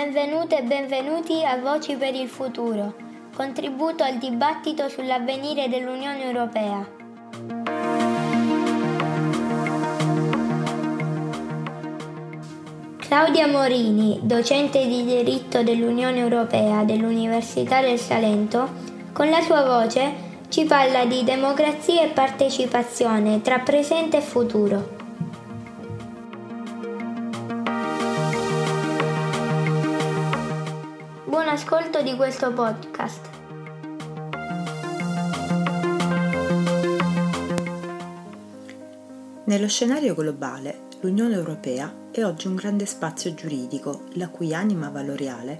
Benvenute e benvenuti a Voci per il Futuro, contributo al dibattito sull'avvenire dell'Unione Europea. Claudia Morini, docente di diritto dell'Unione Europea dell'Università del Salento, con la sua voce ci parla di democrazia e partecipazione tra presente e futuro. Ascolto di questo podcast. Nello scenario globale L'Unione Europea è oggi un grande spazio giuridico, la cui anima valoriale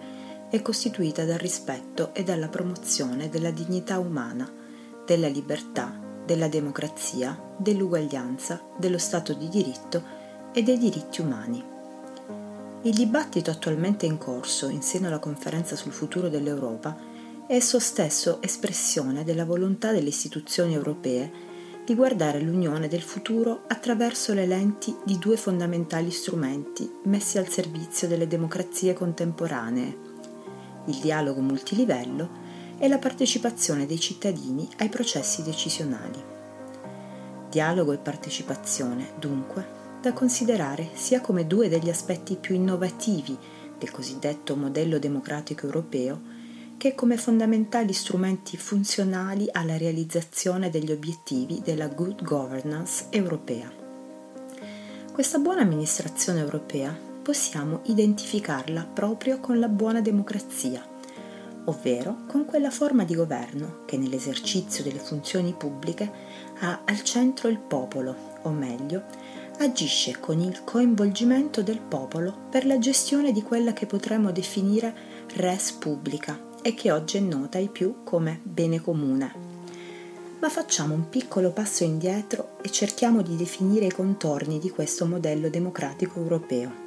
è costituita dal rispetto e dalla promozione della dignità umana, della libertà, della democrazia, dell'uguaglianza, dello Stato di diritto e dei diritti umani. Il dibattito attualmente in corso in seno alla conferenza sul futuro dell'Europa è esso stesso espressione della volontà delle istituzioni europee di guardare l'unione del futuro attraverso le lenti di due fondamentali strumenti messi al servizio delle democrazie contemporanee, il dialogo multilivello e la partecipazione dei cittadini ai processi decisionali. Dialogo e partecipazione, dunque, da considerare sia come due degli aspetti più innovativi del cosiddetto modello democratico europeo, che come fondamentali strumenti funzionali alla realizzazione degli obiettivi della good governance europea. Questa buona amministrazione europea possiamo identificarla proprio con la buona democrazia, ovvero con quella forma di governo che nell'esercizio delle funzioni pubbliche ha al centro il popolo, o meglio, agisce con il coinvolgimento del popolo per la gestione di quella che potremmo definire res publica, e che oggi è nota ai più come bene comune. Ma facciamo un piccolo passo indietro e cerchiamo di definire i contorni di questo modello democratico europeo.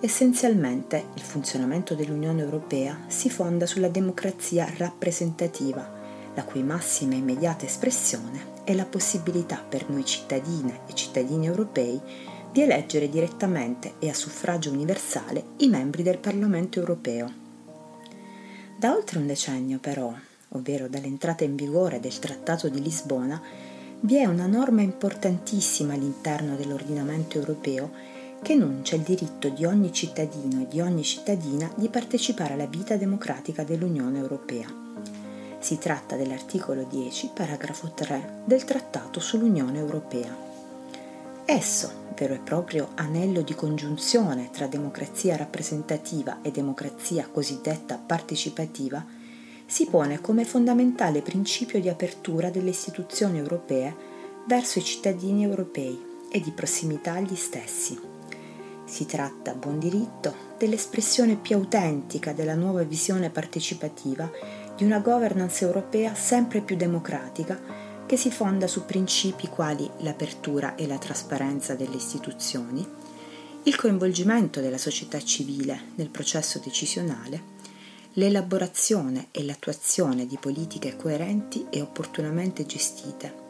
Essenzialmente il funzionamento dell'Unione Europea si fonda sulla democrazia rappresentativa, la cui massima e immediata espressione è la possibilità per noi cittadine e cittadini europei di eleggere direttamente e a suffragio universale i membri del Parlamento europeo. Da oltre un decennio però, ovvero dall'entrata in vigore del Trattato di Lisbona, vi è una norma importantissima all'interno dell'ordinamento europeo che enuncia il diritto di ogni cittadino e di ogni cittadina di partecipare alla vita democratica dell'Unione Europea. Si tratta dell'articolo 10, paragrafo 3 del Trattato sull'Unione Europea. Esso, vero e proprio anello di congiunzione tra democrazia rappresentativa e democrazia cosiddetta partecipativa, si pone come fondamentale principio di apertura delle istituzioni europee verso i cittadini europei e di prossimità agli stessi. Si tratta, a buon diritto, dell'espressione più autentica della nuova visione partecipativa di una governance europea sempre più democratica che si fonda su principi quali l'apertura e la trasparenza delle istituzioni, il coinvolgimento della società civile nel processo decisionale, l'elaborazione e l'attuazione di politiche coerenti e opportunamente gestite,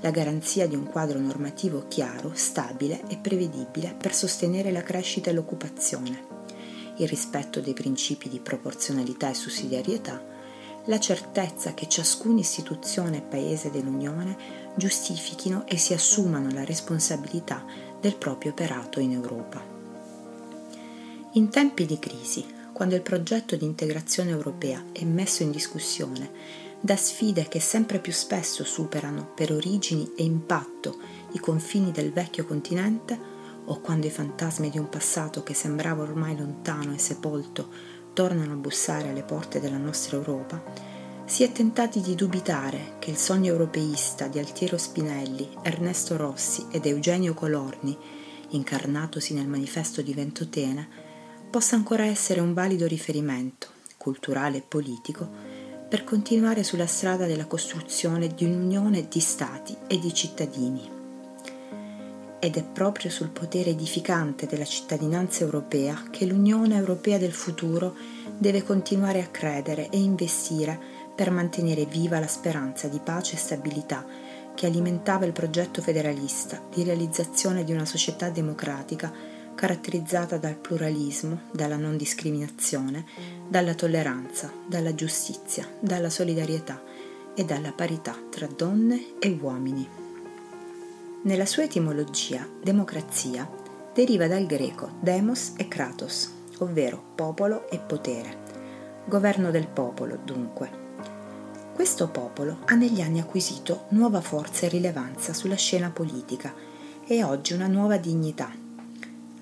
la garanzia di un quadro normativo chiaro, stabile e prevedibile per sostenere la crescita e l'occupazione, il rispetto dei principi di proporzionalità e sussidiarietà, la certezza che ciascuna istituzione e paese dell'Unione giustifichino e si assumano la responsabilità del proprio operato in Europa. In tempi di crisi, quando il progetto di integrazione europea è messo in discussione da sfide che sempre più spesso superano per origini e impatto i confini del vecchio continente, o quando i fantasmi di un passato che sembrava ormai lontano e sepolto tornano a bussare alle porte della nostra Europa, si è tentati di dubitare che il sogno europeista di Altiero Spinelli, Ernesto Rossi ed Eugenio Colorni, incarnatosi nel manifesto di Ventotene, possa ancora essere un valido riferimento, culturale e politico, per continuare sulla strada della costruzione di un'unione di Stati e di cittadini ed è proprio sul potere edificante della cittadinanza europea che l'Unione Europea del futuro deve continuare a credere e investire per mantenere viva la speranza di pace e stabilità che alimentava il progetto federalista di realizzazione di una società democratica caratterizzata dal pluralismo, dalla non discriminazione, dalla tolleranza, dalla giustizia, dalla solidarietà e dalla parità tra donne e uomini. Nella sua etimologia, democrazia deriva dal greco demos e kratos, ovvero popolo e potere, governo del popolo dunque. Questo popolo ha negli anni acquisito nuova forza e rilevanza sulla scena politica e oggi una nuova dignità.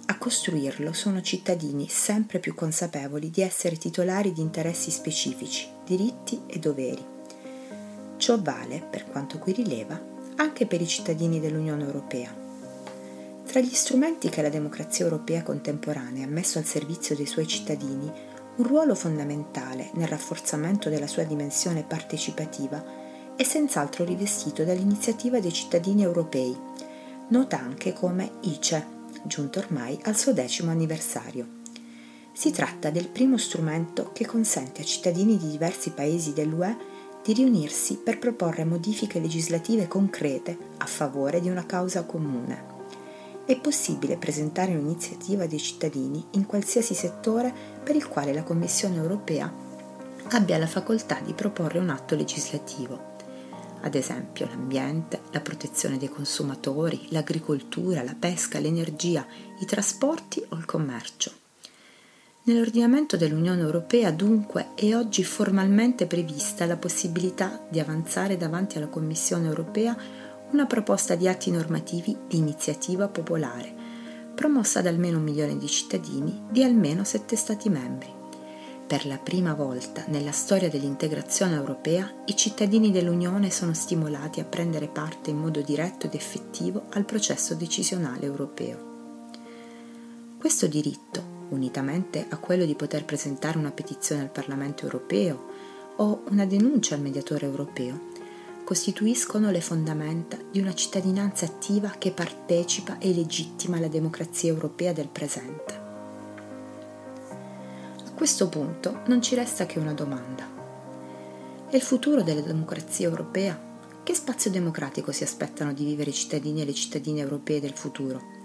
A costruirlo sono cittadini sempre più consapevoli di essere titolari di interessi specifici, diritti e doveri. Ciò vale, per quanto qui rileva, anche per i cittadini dell'Unione Europea. Tra gli strumenti che la democrazia europea contemporanea ha messo al servizio dei suoi cittadini, un ruolo fondamentale nel rafforzamento della sua dimensione partecipativa è senz'altro rivestito dall'iniziativa dei cittadini europei, nota anche come ICE, giunto ormai al suo decimo anniversario. Si tratta del primo strumento che consente a cittadini di diversi paesi dell'UE di riunirsi per proporre modifiche legislative concrete a favore di una causa comune. È possibile presentare un'iniziativa dei cittadini in qualsiasi settore per il quale la Commissione europea abbia la facoltà di proporre un atto legislativo ad esempio l'ambiente, la protezione dei consumatori, l'agricoltura, la pesca, l'energia, i trasporti o il commercio. Nell'ordinamento dell'Unione Europea dunque è oggi formalmente prevista la possibilità di avanzare davanti alla Commissione Europea una proposta di atti normativi di iniziativa popolare, promossa da almeno un milione di cittadini di almeno sette Stati membri per la prima volta nella storia dell'integrazione europea i cittadini dell'Unione sono stimolati a prendere parte in modo diretto ed effettivo al processo decisionale europeo. Questo diritto, unitamente a quello di poter presentare una petizione al Parlamento europeo o una denuncia al mediatore europeo, costituiscono le fondamenta di una cittadinanza attiva che partecipa e legittima alla democrazia europea del presente questo punto non ci resta che una domanda. È il futuro della democrazia europea? Che spazio democratico si aspettano di vivere i cittadini e le cittadine europee del futuro?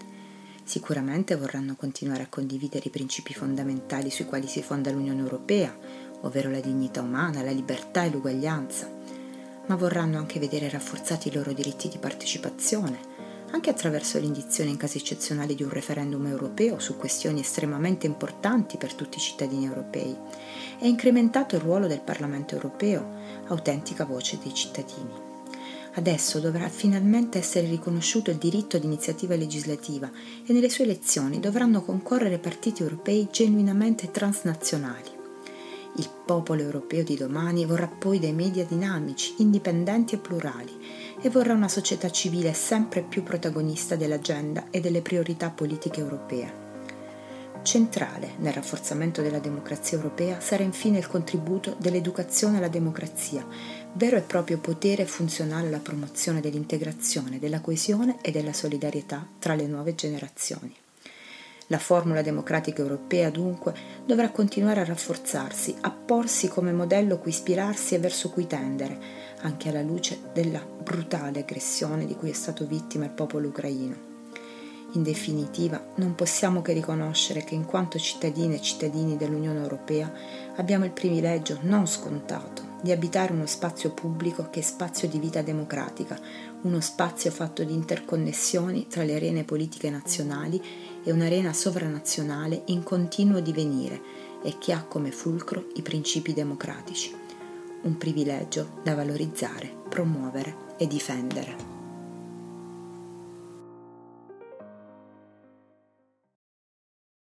Sicuramente vorranno continuare a condividere i principi fondamentali sui quali si fonda l'Unione Europea, ovvero la dignità umana, la libertà e l'uguaglianza, ma vorranno anche vedere rafforzati i loro diritti di partecipazione, anche attraverso l'indizione in casi eccezionali di un referendum europeo su questioni estremamente importanti per tutti i cittadini europei, e incrementato il ruolo del Parlamento europeo, autentica voce dei cittadini. Adesso dovrà finalmente essere riconosciuto il diritto di iniziativa legislativa e nelle sue elezioni dovranno concorrere partiti europei genuinamente transnazionali. Il popolo europeo di domani vorrà poi dei media dinamici, indipendenti e plurali e vorrà una società civile sempre più protagonista dell'agenda e delle priorità politiche europee. Centrale nel rafforzamento della democrazia europea sarà infine il contributo dell'educazione alla democrazia, vero e proprio potere funzionale alla promozione dell'integrazione, della coesione e della solidarietà tra le nuove generazioni. La formula democratica europea dunque dovrà continuare a rafforzarsi, a porsi come modello cui ispirarsi e verso cui tendere, anche alla luce della brutale aggressione di cui è stato vittima il popolo ucraino. In definitiva, non possiamo che riconoscere che in quanto cittadine e cittadini dell'Unione Europea abbiamo il privilegio non scontato di abitare uno spazio pubblico che è spazio di vita democratica, uno spazio fatto di interconnessioni tra le arene politiche nazionali e un'arena sovranazionale in continuo divenire e che ha come fulcro i principi democratici. Un privilegio da valorizzare, promuovere e difendere.